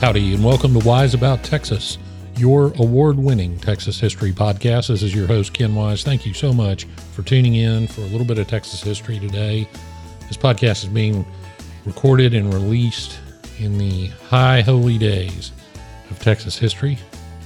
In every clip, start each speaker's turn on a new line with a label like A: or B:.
A: Howdy, and welcome to Wise About Texas, your award winning Texas history podcast. This is your host, Ken Wise. Thank you so much for tuning in for a little bit of Texas history today. This podcast is being recorded and released in the high holy days of Texas history.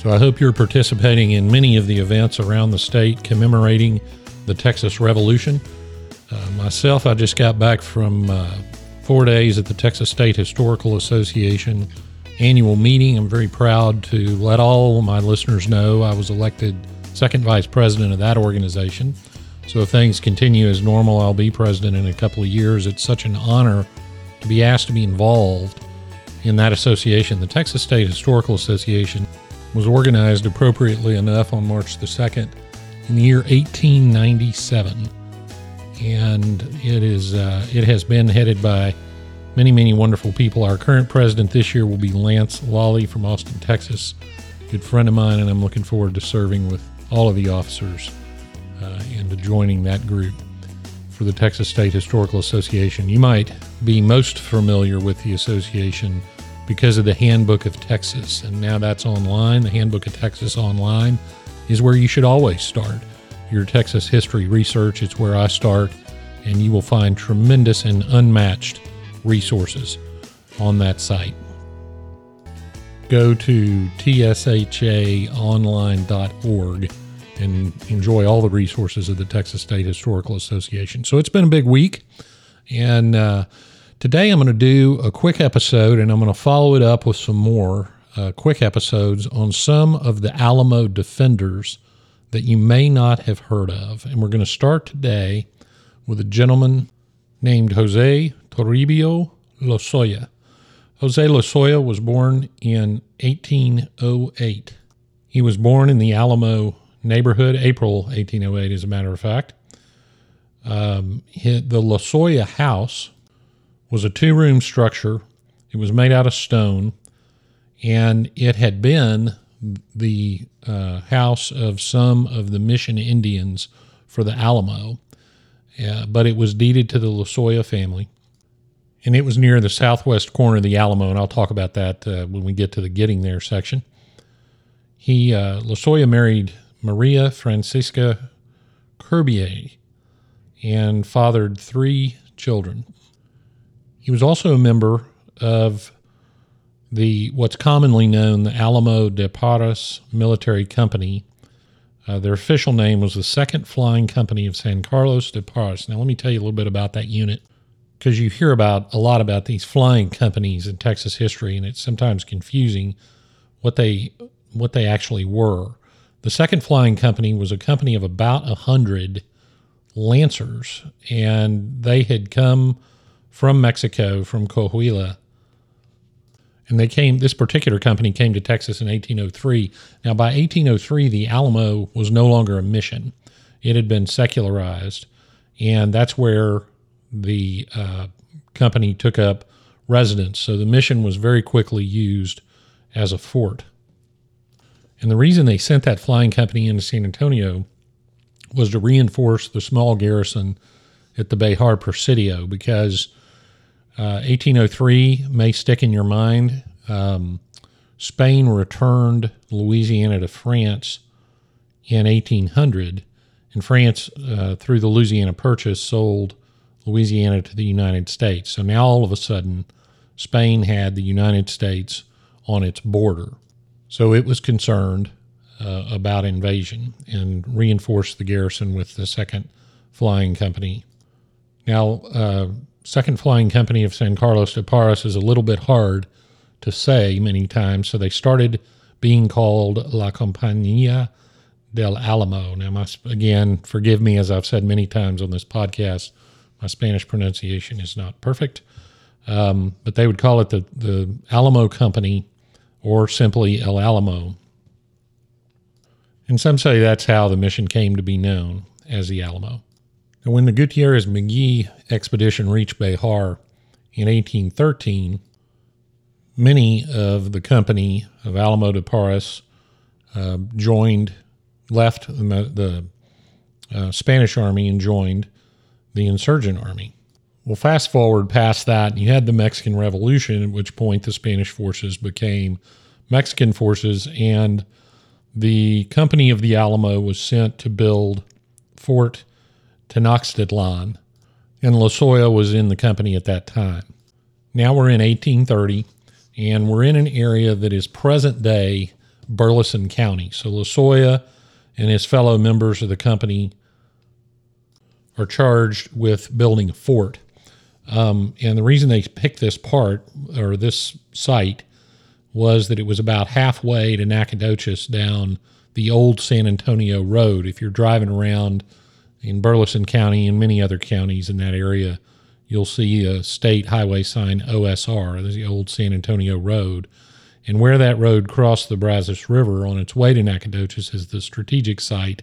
A: So I hope you're participating in many of the events around the state commemorating the Texas Revolution. Uh, myself, I just got back from uh, four days at the Texas State Historical Association annual meeting. I'm very proud to let all my listeners know I was elected second vice president of that organization. So if things continue as normal, I'll be president in a couple of years. It's such an honor to be asked to be involved in that association. The Texas State Historical Association was organized appropriately enough on March the 2nd in the year 1897. And it is uh, it has been headed by many, many wonderful people. Our current president this year will be Lance Lawley from Austin, Texas, good friend of mine, and I'm looking forward to serving with all of the officers uh, and to joining that group for the Texas State Historical Association. You might be most familiar with the association because of the Handbook of Texas, and now that's online. The Handbook of Texas online is where you should always start your Texas history research. It's where I start, and you will find tremendous and unmatched resources on that site. Go to tshaonline.org and enjoy all the resources of the Texas State Historical Association. So it's been a big week, and uh, today I'm going to do a quick episode, and I'm going to follow it up with some more uh, quick episodes on some of the Alamo defenders that you may not have heard of. And we're going to start today with a gentleman named Jose Toribio Lozoya. Jose Lozoya was born in 1808. He was born in the Alamo neighborhood, April 1808, as a matter of fact. Um, the Lozoya house was a two room structure. It was made out of stone, and it had been the uh, house of some of the mission Indians for the Alamo, uh, but it was deeded to the Lozoya family and it was near the southwest corner of the Alamo, and I'll talk about that uh, when we get to the getting there section. He uh, Lozoya married Maria Francisca Kerbier and fathered three children. He was also a member of the what's commonly known the Alamo de Parras Military Company. Uh, their official name was the Second Flying Company of San Carlos de Parras. Now, let me tell you a little bit about that unit because you hear about a lot about these flying companies in Texas history, and it's sometimes confusing what they what they actually were. The second flying company was a company of about a hundred lancers, and they had come from Mexico, from Coahuila, and they came. This particular company came to Texas in 1803. Now, by 1803, the Alamo was no longer a mission; it had been secularized, and that's where the uh, company took up residence. So the mission was very quickly used as a fort. And the reason they sent that flying company into San Antonio was to reinforce the small garrison at the Bexar Presidio because uh, 1803 may stick in your mind. Um, Spain returned Louisiana to France in 1800, and France, uh, through the Louisiana Purchase, sold Louisiana to the United States. So now all of a sudden, Spain had the United States on its border. So it was concerned uh, about invasion and reinforced the garrison with the Second Flying Company. Now, uh, Second Flying Company of San Carlos de Parras is a little bit hard to say many times, so they started being called La Compañía del Alamo. Now, my, again, forgive me as I've said many times on this podcast, my Spanish pronunciation is not perfect, um, but they would call it the, the Alamo Company or simply El Alamo. And some say that's how the mission came to be known as the Alamo. And when the Gutierrez Magee expedition reached Bexar in 1813, many of the company of Alamo de Parras uh, joined, left the, the uh, Spanish army and joined the insurgent army. Well, fast forward past that, you had the Mexican Revolution, at which point the Spanish forces became Mexican forces, and the Company of the Alamo was sent to build Fort Tenochtitlan, and Lozoya was in the company at that time. Now we're in 1830, and we're in an area that is present day Burleson County. So Lozoya and his fellow members of the company are charged with building a fort. Um, and the reason they picked this part or this site was that it was about halfway to Nacogdoches down the old San Antonio Road. If you're driving around in Burleson County and many other counties in that area, you'll see a state highway sign OSR, the old San Antonio Road. And where that road crossed the Brazos River on its way to Nacogdoches is the strategic site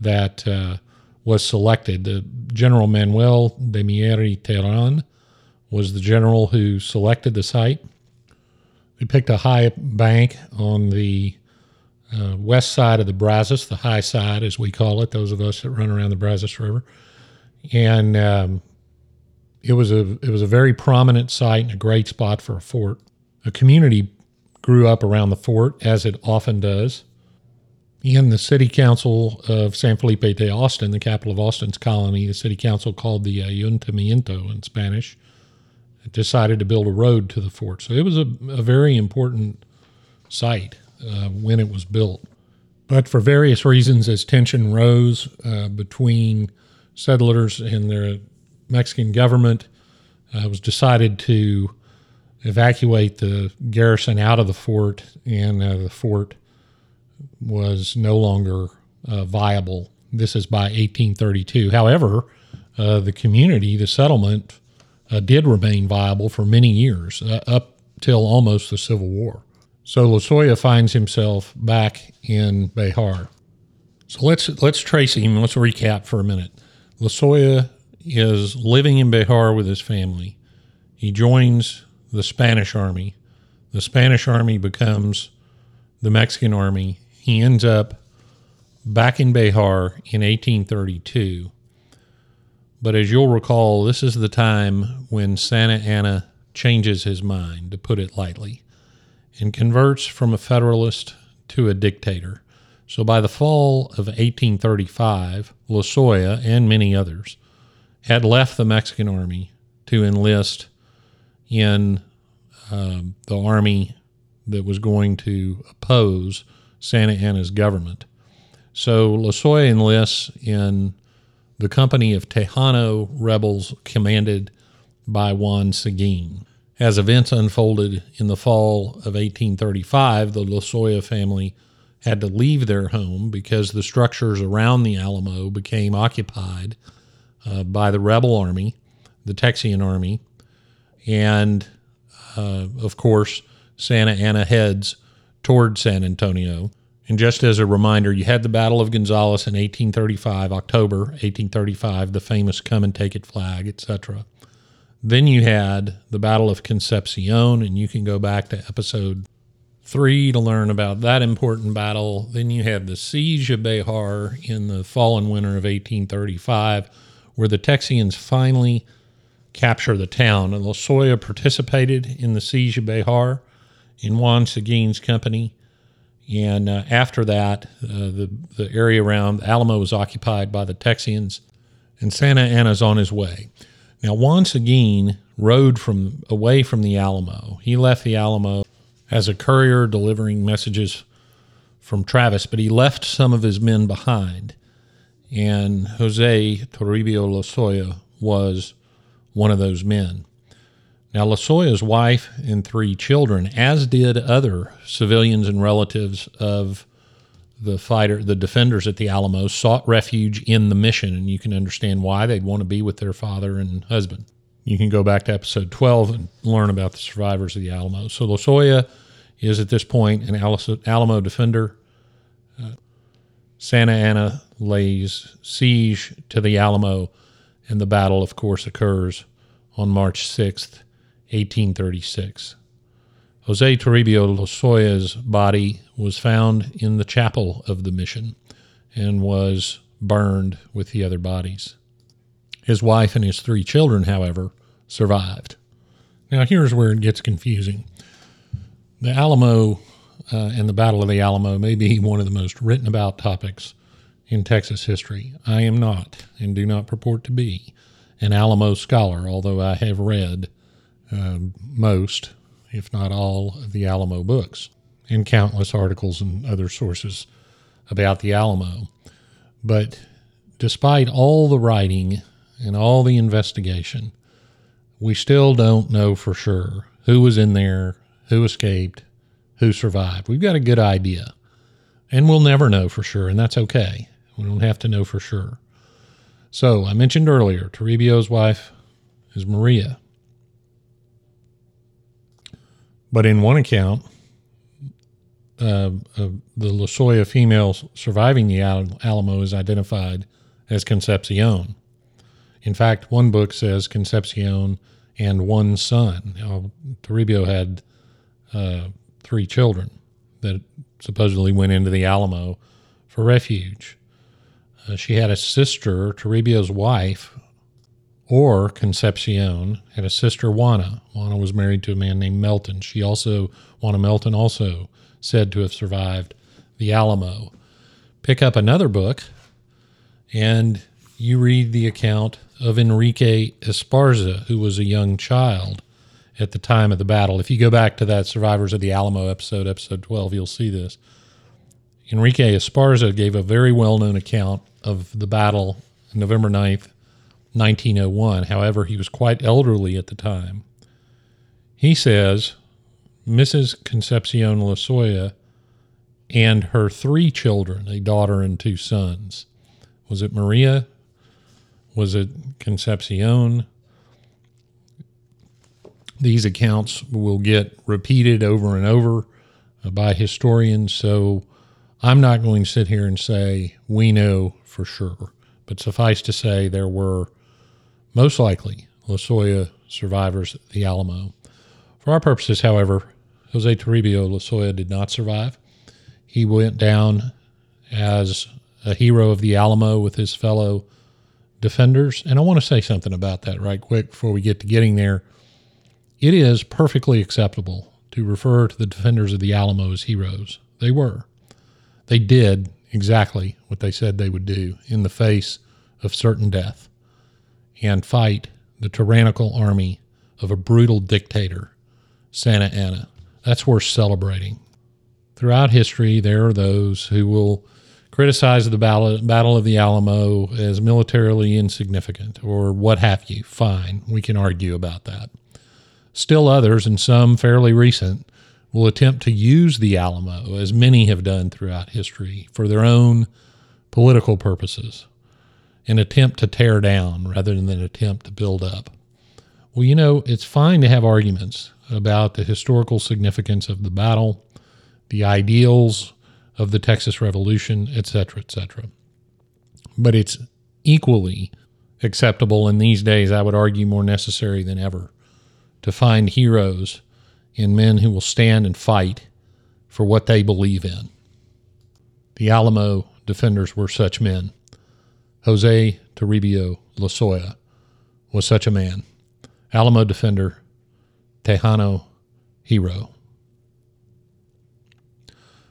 A: that uh, was selected. The General Manuel de Mier Terán was the general who selected the site. They picked a high bank on the uh, west side of the Brazos, the high side, as we call it, those of us that run around the Brazos River. And um, it was a it was a very prominent site and a great spot for a fort. A community grew up around the fort, as it often does. In the city council of San Felipe de Austin, the capital of Austin's colony, the city council called the Ayuntamiento in Spanish, decided to build a road to the fort. So it was a, a very important site uh, when it was built. But for various reasons, as tension rose uh, between settlers and the Mexican government, uh, it was decided to evacuate the garrison out of the fort, and uh, the fort was no longer viable. This is by 1832. However, the community, the settlement, uh, did remain viable for many years, uh, up till almost the Civil War. So Lozoya finds himself back in Bexar. So let's let's trace him. Let's recap for a minute. Lozoya is living in Bexar with his family. He joins the Spanish army. The Spanish army becomes the Mexican army. He ends up back in Bexar in 1832. But as you'll recall, this is the time when Santa Anna changes his mind, to put it lightly, and converts from a federalist to a dictator. So by the fall of 1835, Lozoya and many others had left the Mexican army to enlist in um, the army that was going to oppose Santa Anna's government. So Lozoya enlists in the company of Tejano rebels commanded by Juan Seguin. As events unfolded in the fall of 1835, the Lozoya family had to leave their home because the structures around the Alamo became occupied uh, by the rebel army, the Texian army, and uh, of course, Santa Anna heads toward San Antonio. And just as a reminder, you had the Battle of Gonzales in 1835, October 1835, the famous come and take it flag, etc. Then you had the Battle of Concepcion, and you can go back to episode three to learn about that important battle. Then you had the Siege of Bexar in the fall and winter of 1835, where the Texians finally capture the town. And Lozoya participated in the siege of Bexar in Juan Seguin's company. And uh, after that, uh, the, the area around Alamo was occupied by the Texians, and Santa Anna's on his way. Now, once again, rode from away from the Alamo. He left the Alamo as a courier delivering messages from Travis, but he left some of his men behind. And Jose Toribio Lozoya was one of those men. Now, Lozoya's wife and three children, as did other civilians and relatives of the fighter, the defenders at the Alamo, sought refuge in the mission, and you can understand why they'd want to be with their father and husband. You can go back to episode 12 and learn about the survivors of the Alamo. So Lozoya is at this point an Alamo defender. Uh, Santa Anna lays siege to the Alamo and the battle, of course, occurs on March 6th, 1836. Jose Toribio Lozoya's body was found in the chapel of the mission and was burned with the other bodies. His wife and his three children, however, survived. Now, here's where it gets confusing. The Alamo uh, and the Battle of the Alamo may be one of the most written about topics in Texas history. I am not, and do not purport to be, an Alamo scholar, although I have read uh, most, if not all, of the Alamo books and countless articles and other sources about the Alamo. But despite all the writing and all the investigation, we still don't know for sure who was in there, who escaped, who survived. We've got a good idea, and we'll never know for sure, and that's okay. We don't have to know for sure. So, I mentioned earlier, Toribio's wife is Maria. But in one account, uh, uh, the Lozoya female surviving the Al- Alamo is identified as Concepcion. In fact, one book says Concepcion and one son. Now, Toribio had uh, three children that supposedly went into the Alamo for refuge. Uh, she had a sister, Toribio's wife, or Concepcion, had a sister, Juana. Juana was married to a man named Melton. She also, Juana Melton, also said to have survived the Alamo. Pick up another book, and you read the account of Enrique Esparza, who was a young child at the time of the battle. If you go back to that Survivors of the Alamo episode, episode 12, you'll see this. Enrique Esparza gave a very well known account of the battle November 9th, 1901. However, he was quite elderly at the time. He says Mrs. Concepcion Lozoya and her three children, a daughter and two sons. Was it Maria? Was it Concepcion? These accounts will get repeated over and over by historians, so I'm not going to sit here and say we know for sure, but suffice to say there were most likely Lozoya survivors the Alamo. For our purposes, however, Jose Toribio Lozoya did not survive. He went down as a hero of the Alamo with his fellow defenders. And I want to say something about that right quick before we get to getting there. It is perfectly acceptable to refer to the defenders of the Alamo as heroes. They were. They did exactly what they said they would do in the face of certain death and fight the tyrannical army of a brutal dictator, Santa Anna. That's worth celebrating. Throughout history, there are those who will criticize the Battle of the Alamo as militarily insignificant or what have you. Fine, we can argue about that. Still, others, and some fairly recent, will attempt to use the Alamo, as many have done throughout history, for their own political purposes, an attempt to tear down rather than an attempt to build up. Well, you know, it's fine to have arguments about the historical significance of the battle, the ideals of the Texas Revolution, etc., etc. But it's equally acceptable in these days, I would argue more necessary than ever, to find heroes in men who will stand and fight for what they believe in. The Alamo defenders were such men. Jose Toribio Lozoya was such a man. Alamo defender Tejano hero.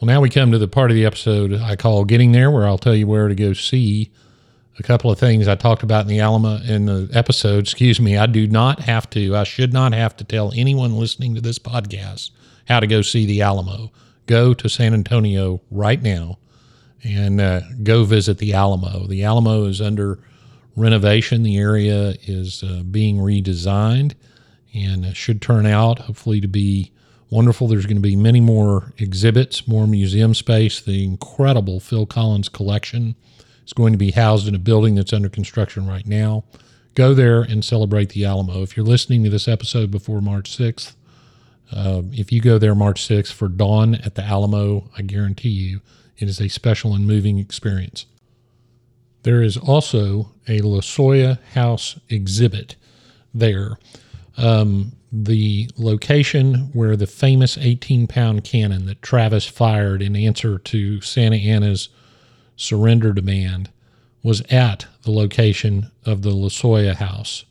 A: Well, now we come to the part of the episode I call Getting There, where I'll tell you where to go see a couple of things I talked about in the Alamo in the episode. Excuse me, I do not have to, I should not have to tell anyone listening to this podcast how to go see the Alamo. Go to San Antonio right now and uh, go visit the Alamo. The Alamo is under renovation, the area is uh, being redesigned and it should turn out hopefully to be wonderful. There's going to be many more exhibits, more museum space. The incredible Phil Collins collection is going to be housed in a building that's under construction right now. Go there and celebrate the Alamo. If you're listening to this episode before March 6th, uh, if you go there March 6th for Dawn at the Alamo, I guarantee you it is a special and moving experience. There is also a Lozoya House exhibit there um, the location where the famous 18 pound cannon that Travis fired in answer to Santa Anna's surrender demand was at the location of the Losoya house.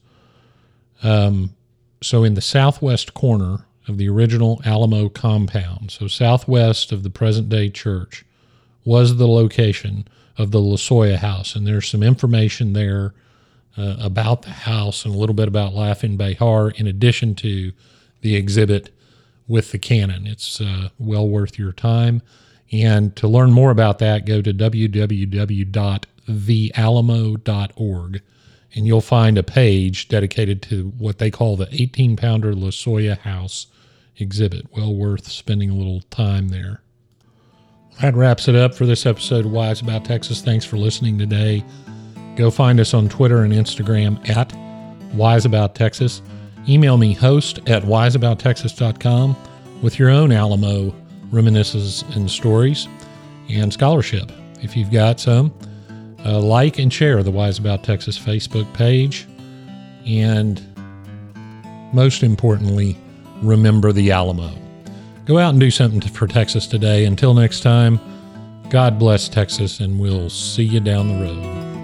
A: Um, so, in the southwest corner of the original Alamo compound, so southwest of the present day church, was the location of the Losoya house. And there's some information there uh, about the house and a little bit about Laughing Bexar, in addition to the exhibit with the cannon. It's uh, well worth your time. And to learn more about that, go to www.thealamo.org and you'll find a page dedicated to what they call the 18 pounder Losoya House exhibit. Well worth spending a little time there. That wraps it up for this episode of Wise About Texas. Thanks for listening today. Go find us on Twitter and Instagram at Wise About Texas. Email me host at wiseabouttexas.com with your own Alamo reminiscences and stories and scholarship. If you've got some, uh, like and share the Wise About Texas Facebook page. And most importantly, remember the Alamo. Go out and do something for Texas today. Until next time, God bless Texas, and we'll see you down the road.